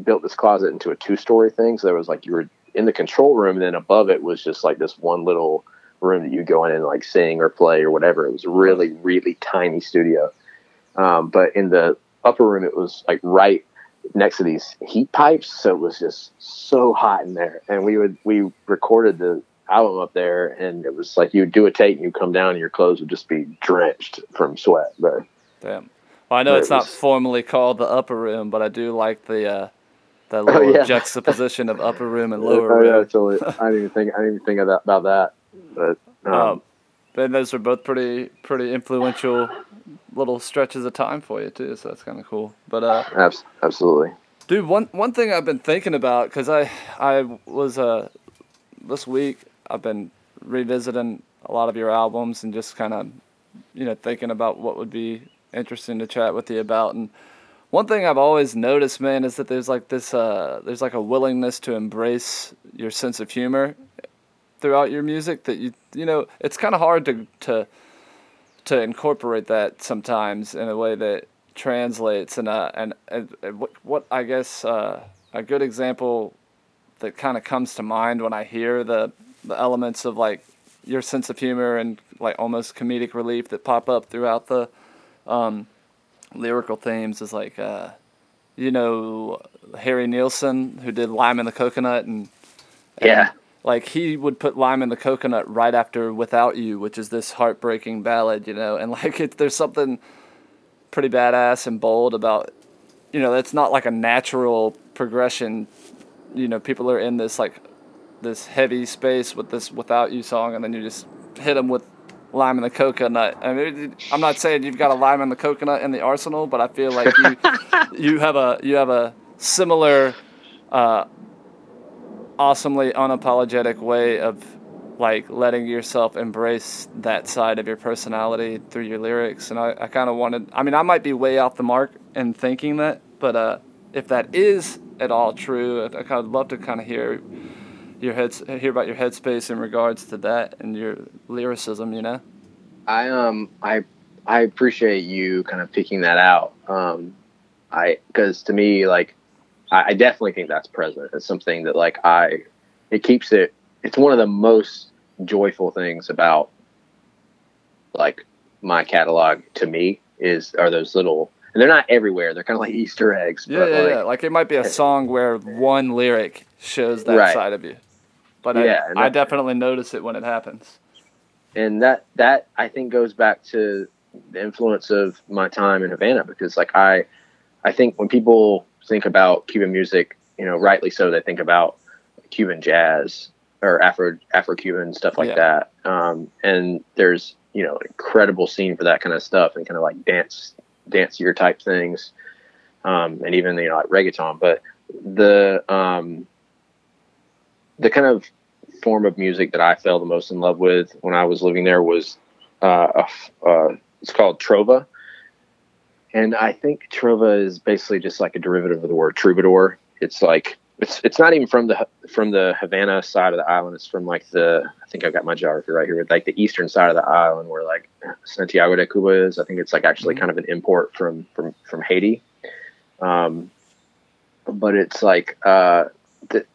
built this closet into a two story thing so there was like you were in the control room and then above it was just like this one little room that you go in and like sing or play or whatever. It was really really tiny studio. Um, but in the upper room it was like right next to these heat pipes so it was just so hot in there. And we would we recorded the album up there and it was like you would do a take and you come down and your clothes would just be drenched from sweat but Damn. Well, I know it's it not formally called the upper room, but I do like the uh, Oh, little yeah. juxtaposition of upper room and lower Oh, yeah, room. totally. I didn't even think I didn't even think of that about that but um, Um, then those are both pretty pretty influential little stretches of time for you too, so that's kind of cool. But uh, abs- absolutely Dude, one one thing I've been thinking about because I I was uh this week I've been revisiting a lot of your albums and just kind of you know thinking about what would be interesting to chat with you about and one thing I've always noticed, man, is that there's like this uh there's like a willingness to embrace your sense of humor throughout your music that you you know it's kind of hard to to to incorporate that sometimes in a way that translates. And uh and, and, what, what I guess uh, a good example that kind of comes to mind when I hear the the elements of like your sense of humor and like almost comedic relief that pop up throughout the um, lyrical themes is like uh, you know Harry Nilsson who did Lime in the Coconut and, and Yeah. like he would put Lime in the Coconut right after Without You which is this heartbreaking ballad you know and like it, there's something pretty badass and bold about you know that's not like a natural progression you know people are in this like this heavy space with this without you song and then you just hit them with lime in the coconut. I mean i'm not saying you've got a lime in the coconut in the arsenal but i feel like you you have a you have a similar uh awesomely unapologetic way of like letting yourself embrace that side of your personality through your lyrics. And i, I kind of wanted i mean i might be way off the mark in thinking that but uh if that is at all true i kind of love to kind of hear your heads hear about your headspace in regards to that and your lyricism you know I um I I appreciate you kind of picking that out. Um, I because to me like I, I definitely think that's present. It's something that like I it keeps it. It's one of the most joyful things about like my catalog to me is are those little and they're not everywhere. They're kind of like Easter eggs. yeah but yeah like, yeah like it might be a song where one lyric shows that Right. side of you but Yeah, I, I definitely notice it when it happens and that that I think goes back to the influence of my time in Havana because like I I think when people think about Cuban music, you know, rightly so, they think about Cuban jazz or Afro Afro Cuban stuff like Yeah. that. Um, and there's you know incredible scene for that kind of stuff and kind of like dance dancier type things, um, and even you know like reggaeton. But the um, the kind of form of music that I fell the most in love with when I was living there was uh, a, uh, it's called trova, and I think trova is basically just like a derivative of the word troubadour. It's like it's it's not even from the from the Havana side of the island. It's from like the I think I've got my geography right here, like the eastern side of the island where like Santiago de Cuba is. I think it's like actually mm-hmm. kind of an import from from from Haiti. Um, but it's like uh, the,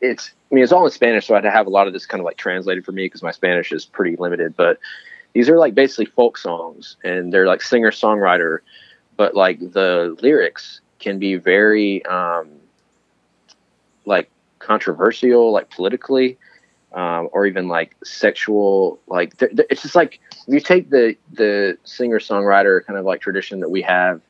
it's I mean it's all in Spanish, so I had to have a lot of this kind of like translated for me because my Spanish is pretty limited. But these are like basically folk songs, and they're like singer songwriter, but like the lyrics can be very um, like controversial, like politically, um, or even like sexual. Like th- th- it's just like if you take the the singer songwriter kind of like tradition that we have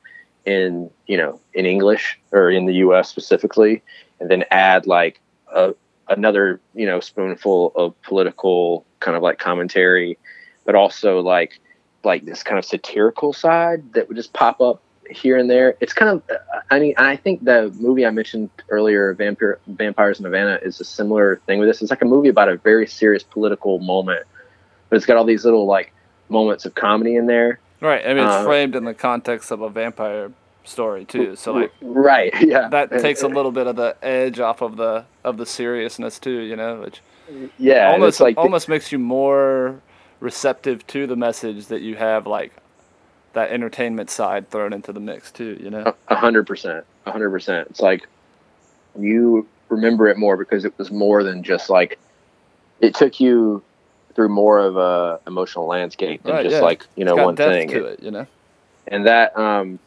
in you know in English or in the U.S. specifically, and then add like a, another you know spoonful of political kind of like commentary, but also like like this kind of satirical side that would just pop up here and there. It's kind of, I mean, I think the movie I mentioned earlier, Vampire, Vampires in Havana, is a similar thing with this. It's like a movie about a very serious political moment, but it's got all these little like moments of comedy in there. Right. I mean, it's uh, framed in the context of a vampire story too. So like, right, yeah, that takes a little bit of the edge off of the of the seriousness too. You know, which yeah, almost like almost makes you more receptive to the message that you have like that entertainment side thrown into the mix too. You know, a hundred percent, a hundred percent. It's like you remember it more because it was more than just like it took you through more of a emotional landscape than right, just yeah. like you know one thing. To it, you know, and that um,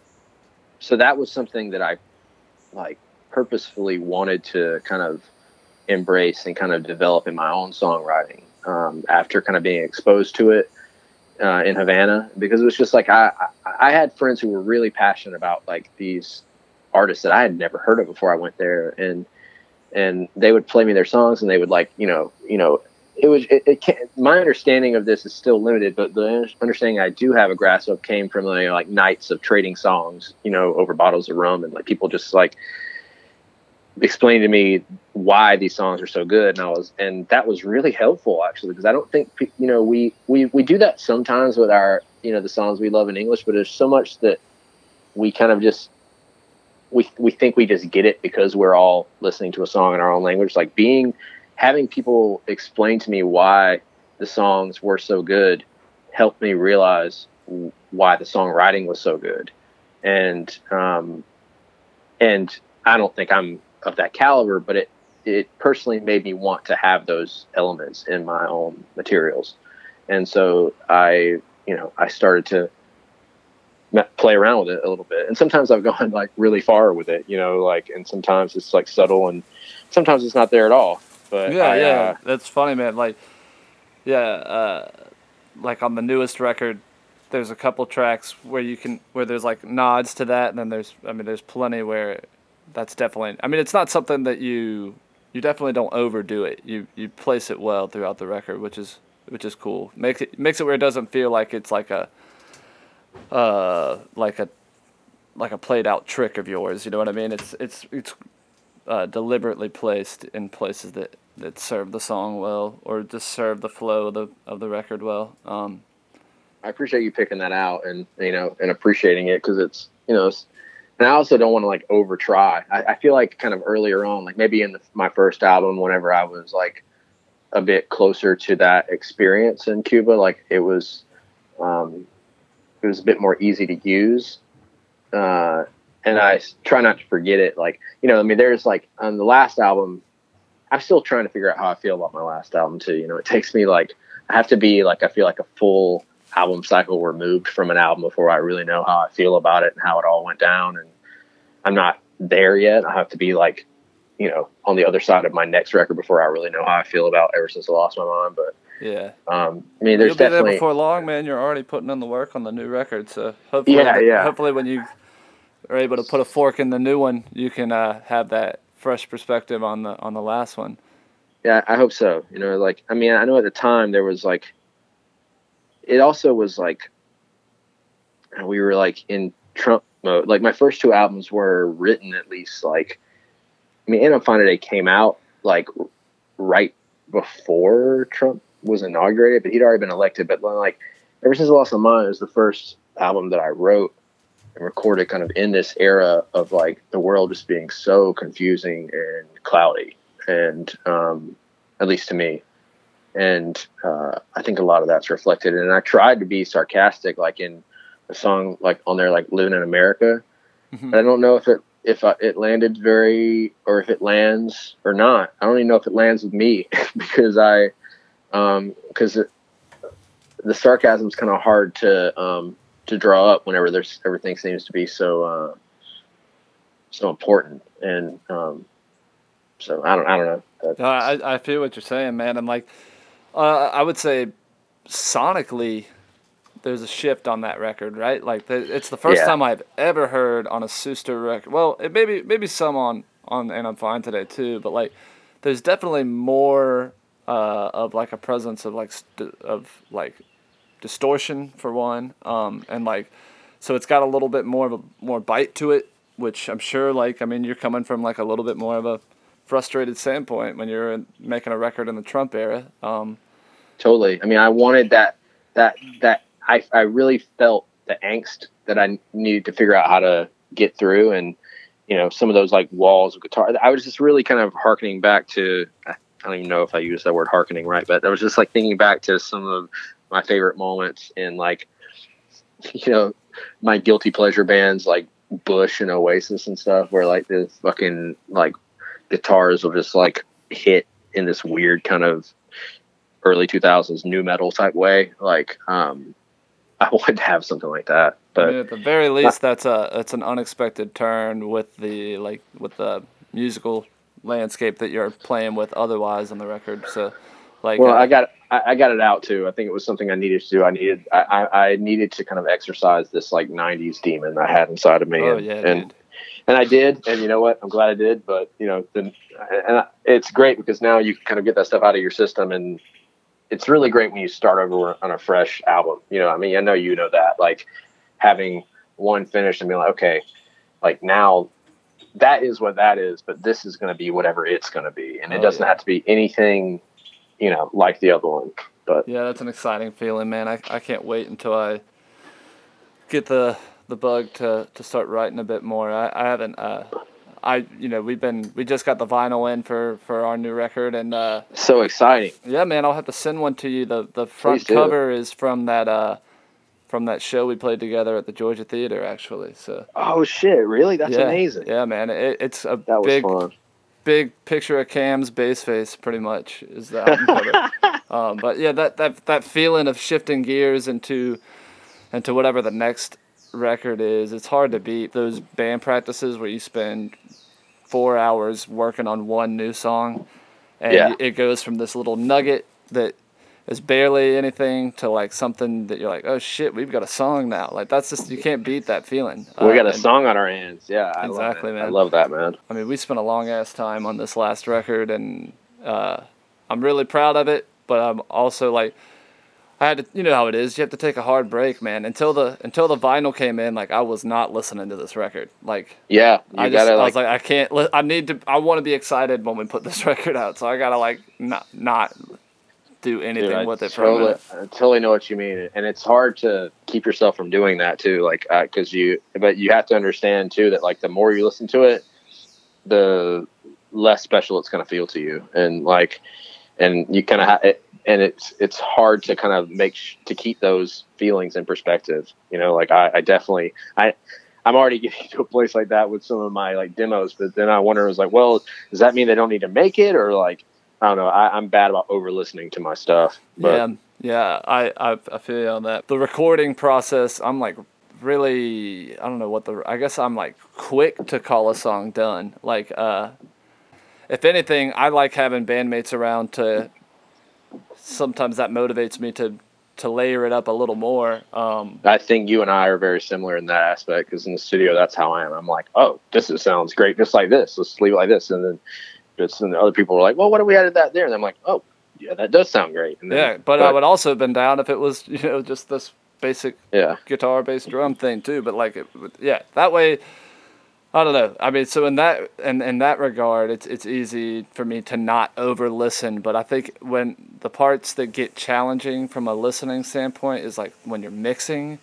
so that was something that I like purposefully wanted to kind of embrace and kind of develop in my own songwriting um, after kind of being exposed to it uh, in Havana because it was just like I, I, had friends who were really passionate about like these artists that I had never heard of before I went there and and they would play me their songs and they would like you know you know it was it, it my understanding of this is still limited but the understanding I do have a grasp of came from you know, like nights of trading songs you know over bottles of rum and like people just like explain to me why these songs are so good and I was and that was really helpful actually because I don't think you know we we we do that sometimes with our you know the songs we love in English but there's so much that we kind of just we we think we just get it because we're all listening to a song in our own language. Like being having people explain to me why the songs were so good helped me realize why the songwriting was so good. And um and I don't think I'm of that caliber, but it it personally made me want to have those elements in my own materials, and so I you know I started to play around with it a little bit, and sometimes I've gone like really far with it, you know, like and sometimes it's like subtle, and sometimes it's not there at all. But yeah, I, yeah, uh, that's funny, man. Like, yeah, uh, like on the newest record, there's a couple tracks where you can where there's like nods to that, and then there's I mean there's plenty where that's definitely. I mean, it's not something that you you definitely don't overdo it. You you place it well throughout the record, which is which is cool. Makes it makes it where it doesn't feel like it's like a uh like a like a played out trick of yours. You know what I mean? It's it's it's uh, deliberately placed in places that that serve the song well or just serve the flow of the of the record well. Um, I appreciate you picking that out and you know and appreciating it because it's you know it's, and I also don't want to like over try. I, I, feel like kind of earlier on, like maybe in the, my first album, whenever I was like a bit closer to that experience in Cuba, like it was, um, it was a bit more easy to use. Uh, and I try not to forget it. Like, you know, I mean, there's like on the last album, I'm still trying to figure out how I feel about my last album too. You know, it takes me like, I have to be like, I feel like a full album cycle removed from an album before I really know how I feel about it and how it all went down. And I'm not there yet. I have to be like, you know, on the other side of my next record before I really know how I feel about ever since I lost my mind. But yeah, um, I mean, there's You'll be definitely there before long, man. You're already putting in the work on the new record, so hopefully, yeah, yeah. Hopefully, when you are able to put a fork in the new one, you can uh, have that fresh perspective on the on the last one. Yeah, I hope so. You know, like I mean, I know at the time there was like it also was like we were like in Trump mode. Like my first two albums were written at least like I mean, Fine Today came out like right before Trump was inaugurated, but he'd already been elected. But like ever since I lost my mind, it was the first album that I wrote and recorded kind of in this era of like the world just being so confusing and cloudy, and um, at least to me. And uh, I think a lot of that's reflected. And I tried to be sarcastic, like in a song like on there, like "Living in America." Mhm. But I don't know if it if I, it landed very or if it lands or not. I don't even know if it lands with me because I um because the sarcasm is kind of hard to um to draw up whenever there's everything seems to be so uh so important and um so I don't I don't know. I, I feel what you're saying, man. And like, uh, I would say, sonically, there's a shift on that record, right? Like, the, it's the first Yeah. time I've ever heard on a Susto record. Well, it maybe maybe some on on and I'm fine today too, but like, there's definitely more uh, of like a presence of like st- of like distortion for one, um, and like, so it's got a little bit more of a more bite to it, which I'm sure like I mean you're coming from like a little bit more of a frustrated standpoint when you're in- making a record in the Trump era. Um, totally. I mean, I wanted that that that I I really felt the angst that I needed to figure out how to get through, and you know, some of those like walls of guitar. I was just really kind of harkening back to. I don't even know if I used that word harkening right, but I was just like thinking back to some of my favorite moments in like, you know, my guilty pleasure bands like Bush and Oasis and stuff, where like the fucking like guitars will just like hit in this weird kind of early 2000s nu metal type way like um i to have something like that but at the very least, that's a that's an unexpected turn with the like with the musical landscape that you're playing with otherwise on the record. So, like, well uh, i got I, I got it out too i think it was something i needed to do i needed i i, I needed to kind of exercise this like 90s demon i had inside of me oh and, yeah, and dude. and I did, and you know what? I'm glad I did. But you know, then and I, it's great because now you can kind of get that stuff out of your system, and it's really great when you start over on a fresh album. You know, I mean, I know you know that, like having one finished and being like, okay, like now that is what that is, but this is going to be whatever it's going to be, and it Oh, doesn't yeah. have to be anything, you know, like the other one. But Yeah, that's an exciting feeling, man. I, I can't wait until I get the the bug to, to start writing a bit more. I, I haven't uh I you know, we've been we just got the vinyl in for, for our new record and uh so exciting. yeah, man, I'll have to send one to you. The the front cover is from that uh from that show we played together at the Georgia Theater actually. So Oh shit! Really? That's yeah, amazing. Yeah, man. It, it's a big fun. Big picture of Cam's bass face, pretty much, is the album cover. um, but yeah, that, that that feeling of shifting gears into into whatever the next record is, it's hard to beat. Those band practices where you spend four hours working on one new song, and Yeah. it goes from this little nugget that is barely anything to like something that you're like, oh shit, we've got a song now. Like that's just you can't beat that feeling. We Uh, got a song on our hands. Yeah, I Exactly, love it. I love that, man. I mean, we spent a long ass time on this last record, and uh, I'm really proud of it. But I'm also like, I had to, you know how it is. You have to take a hard break, man. Until the until the vinyl came in, like I was not listening to this record. Like Yeah, you I just, gotta I like, was like, I can't. Li- I need to. I want to be excited when we put this record out. So I gotta like not not do anything dude, with it totally. I totally know what you mean, and it's hard to keep yourself from doing that too. Like, uh, because you, but you have to understand too that like the more you listen to it, the less special it's gonna feel to you, and like, and you kind of. And it's it's hard to kind of make sh- to keep those feelings in perspective. You know, like I, I definitely I I'm already getting to a place like that with some of my like demos, but then I wonder, was like, well, does that mean they don't need to make it, or like, I don't know. I, I'm bad about over listening to my stuff. But yeah, yeah, I, I I feel you on that. The recording process, I'm like really, I don't know what the, I guess I'm like quick to call a song done. Like, uh, if anything, I like having bandmates around to. Sometimes that motivates me to to layer it up a little more. Um, I think you and I are very similar in that aspect because in the studio, that's how I am. I'm like, oh, this is, sounds great, just like this. Let's leave it like this, and then just and other people were like, well, what if we added that there? And I'm like, oh, yeah, that does sound great. And then- Yeah, but, I would also have been down if it was you know just this basic yeah, guitar bass drum thing too. But like, it, yeah, that way. I don't know. I mean, so in that in, in that regard, it's it's easy for me to not over listen. But I think when the parts that get challenging from a listening standpoint is like when you're mixing,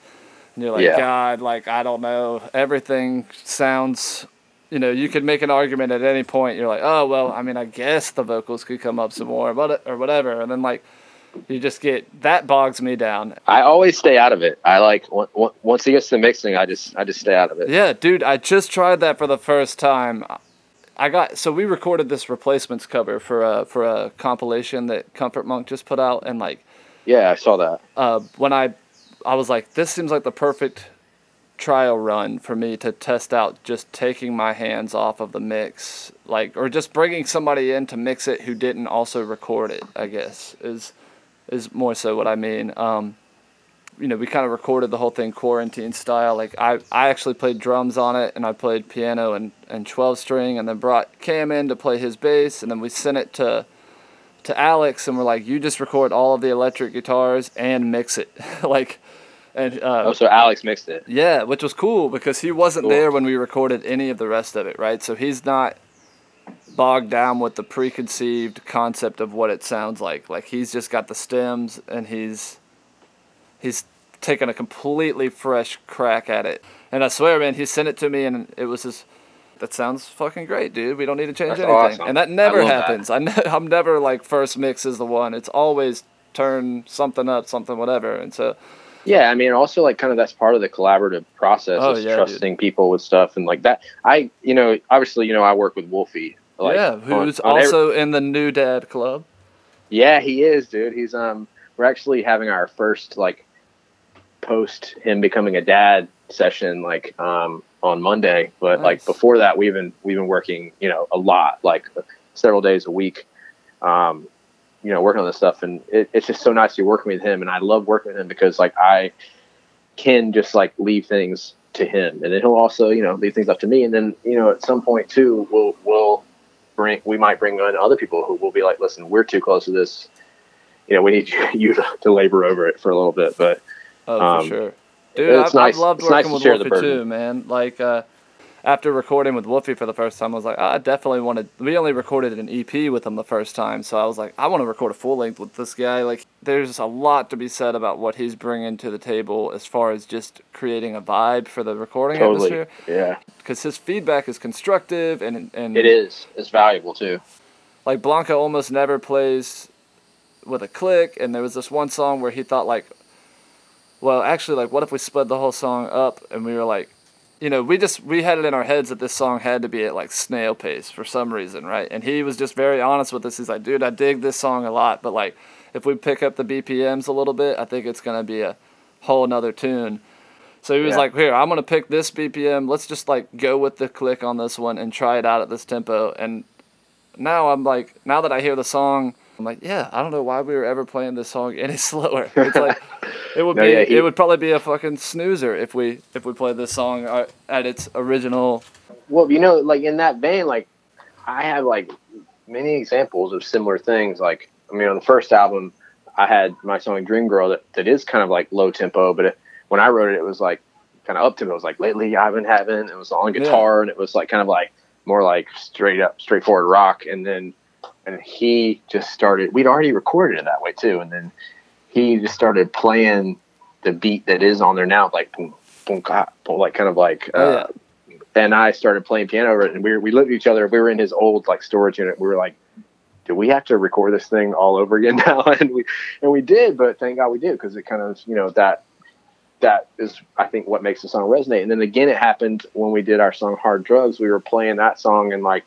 and you're like, Yeah. God, like I don't know, everything sounds. You know, you could make an argument at any point. You're like, oh well, I mean, I guess the vocals could come up some more, but or whatever, and then like, you just get that bogs me down. I always stay out of it. I like on- on- once it gets to mixing, I just I just stay out of it. Yeah, dude, I just tried that for the first time. I got so we recorded this replacements cover for a for a compilation that Comfort Monk just put out, and like Yeah, I saw that. uh, when I I was like, this seems like the perfect trial run for me to test out just taking my hands off of the mix, like or just bringing somebody in to mix it who didn't also record it. I guess is is more so what I mean. Um, you know, we kind of recorded the whole thing quarantine style. Like I, I actually played drums on it, and I played piano and, and twelve string, and then brought Cam in to play his bass, and then we sent it to to Alex, and we're like, you just record all of the electric guitars and mix it, like, and uh, Oh, so Alex mixed it. yeah, which was cool because he wasn't Cool. there when we recorded any of the rest of it, right? So he's not bogged down with the preconceived concept of what it sounds like. Like he's just got the stems and he's he's taken a completely fresh crack at it. And I swear, man, he sent it to me and it was just that sounds fucking great, dude. We don't need to change That's anything. awesome. And that I never that. happens. I ne- I'm never like first mix is the one. It's always turn something up, something whatever. And so Yeah, I mean, also like kind of that's part of the collaborative process Oh, is yeah, trusting people with stuff and like that. I, you know, obviously, you know, I work with Wolfie. Like, yeah, who's on every- also in the New Dad Club. yeah, he is, dude. He's um, we're actually having our first like post him becoming a dad session like um on Monday, but like before that, we've been we've been working, you know, a lot, like several days a week. Um, you know, working on this stuff, and it, it's just so nice to be working with him. And I love working with him because like I can just like leave things to him, and then he'll also you know leave things up to me. And then you know at some point too, we'll we'll bring we might bring on other people who will be like, listen, we're too close to this. You know, we need you, to, to labor over it for a little bit, but Oh, Um, for sure. Dude, it's I've, nice- I've loved it's working to with Wolfie too, man. Like, uh, after recording with Wolfie for the first time, I was like, "Ah, I definitely wanted. We only recorded an EP with him the first time, so I was like, I want to record a full length with this guy. Like, there's a lot to be said about what he's bringing to the table as far as just creating a vibe for the recording totally, atmosphere. yeah, Because his feedback is constructive and and it is. It's valuable too. like Blanca almost never plays with a click and there was this one song where he thought like well actually like what if we split the whole song up and we were like you know we just we had it in our heads that this song had to be at like snail pace for some reason right? And he was just very honest with us. He's like dude i dig this song a lot but like if we pick up the bpms a little bit i think it's to be a whole nother tune. So he was Yeah. like here i'm to pick this bpm let's just like go with the click on this one and try it out at this tempo. And now I'm like, now that I hear the song, I'm like, yeah, I don't know why we were ever playing this song any slower. It's like, it would No, be, yeah, he- it would probably be a fucking snoozer if we if we played this song uh, at its original. Well, you know, like in that vein, like I have like many examples of similar things. Like, I mean, on the first album, I had my song "Dream Girl" that, that is kind of like low tempo, but it, when I wrote it, it was like kind of up tempo. It was like lately I've been having. It was on guitar, and it was like kind of like more like straight up, straightforward rock. And then, and he just started. We'd already recorded it that way too, and then he just started playing the beat that is on there now, like boom, boom, ka, boom, like kind of like. Oh, uh, and I started playing piano over it, and we were, we looked at each other. We were in his old like storage unit. We were like, "Do we have to record this thing all over again now?" and we and we did, but thank God we did because it kind of you know that that is I think what makes the song resonate. And then again, it happened when we did our song "Hard Drugs." We were playing that song, and like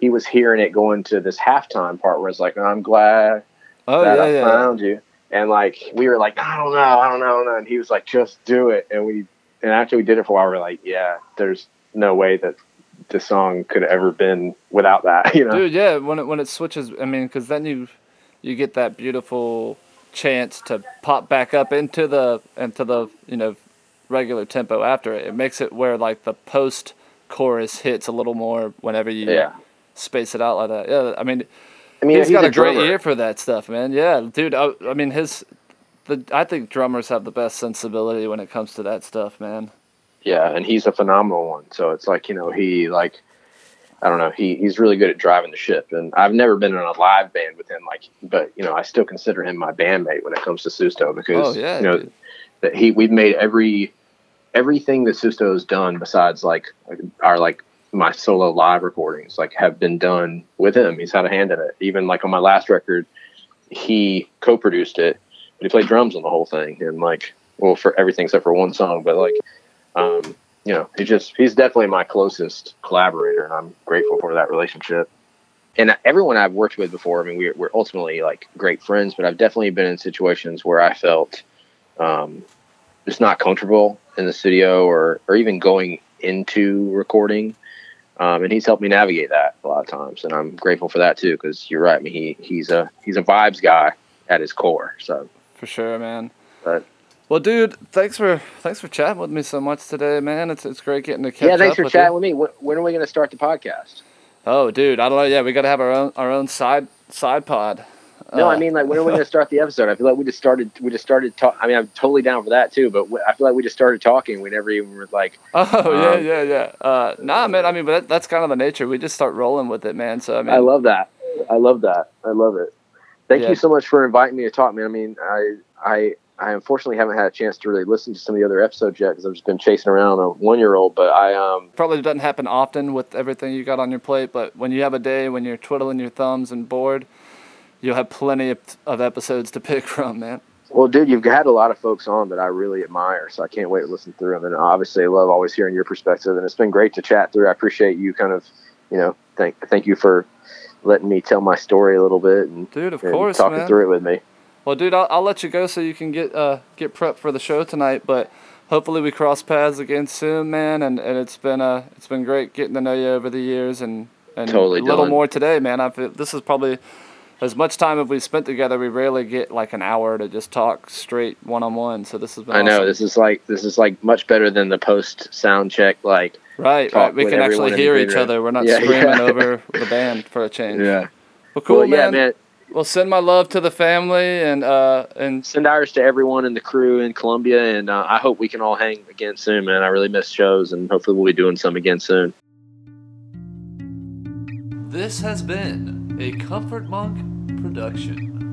he was hearing it going to this halftime part where it's like, "I'm glad Oh that yeah, I yeah, found you. And like we were like, I don't know, I don't know, I don't know. And he was like, just do it. And we and after we did it for a while, we are like, yeah, there's no way that the song could have ever been without that, you know? dude. Yeah, when it when it switches, I mean, because then you you get that beautiful chance to pop back up into the into the you know regular tempo after it. It makes it where like the post chorus hits a little more whenever you yeah. Space it out like that. Yeah, I mean. I mean, he's got a, great ear for that stuff, man. Yeah, dude. I, I mean, his the I think drummers have the best sensibility when it comes to that stuff, man. Yeah, and he's a phenomenal one. So it's like you know he like I don't know he he's really good at driving the ship. And I've never been in a live band with him, like, but you know I still consider him my bandmate when it comes to Susto because Oh yeah, you know dude. that he we've made every everything that Susto has done besides like our like my solo live recordings like have been done with him. He's had a hand in it. Even like on my last record, he co-produced it, but he played drums on the whole thing and like well for everything except for one song. But like um, you know, he just he's definitely my closest collaborator, and I'm grateful for that relationship. And everyone I've worked with before, I mean, we're, we're ultimately like great friends, but I've definitely been in situations where I felt um, just not comfortable in the studio or or even going into recording. Um, and he's helped me navigate that a lot of times, and I'm grateful for that too. Because you're right, I mean, he he's a he's a vibes guy at his core. So for sure, man. But- well, dude, thanks for thanks for chatting with me so much today, man. It's it's great getting to catch up. yeah, thanks up for with chatting you. with me. When, when are we going to start the podcast? Oh, dude, I don't know. Yeah, we got to have our own our own side side pod. No, Uh, I mean like when are we going to start the episode? I feel like we just started. We just started. talk. I mean, I'm totally down for that too. But I feel like we just started talking. We never even were like. Oh yeah, Um, yeah, yeah. Uh, nah, man. I mean, but that, that's kind of the nature. We just start rolling with it, man. So I mean, I love that. I love that. I love it. Thank Yeah. you so much for inviting me to talk, man. I mean, I I I unfortunately haven't had a chance to really listen to some of the other episodes yet because I've just been chasing around a one year old. But I um probably doesn't happen often with everything you got on your plate, but when you have a day when you're twiddling your thumbs and bored, you'll have plenty of, of episodes to pick from, man. well, dude, you've had a lot of folks on that I really admire, so I can't wait to listen through them. And obviously, I love always hearing your perspective, and it's been great to chat through. I appreciate you kind of, you know, thank thank you for letting me tell my story a little bit and, Dude, of and course, talking man. through it with me. Well, dude, I'll, I'll let you go so you can get uh get prepped for the show tonight. But hopefully we cross paths again soon, man. And, and it's been uh it's been great getting to know you over the years and and Totally, a little Dylan. more today, man. I feel this is probably as much time as we spent together. We rarely get like an hour to just talk straight one on one. So this has been I know this is like this is like much better than the post sound check. Like, right, talk right. We can actually hear each other. We're not Yeah, screaming yeah. over the band for a change. yeah, Well, cool, well, yeah, man. man. Well, send my love to the family and uh and Send ours to everyone in the crew in Columbia, and uh, I hope we can all hang again soon, man. I really miss shows, and hopefully we'll be doing some again soon. This has been a Comfort Monk production.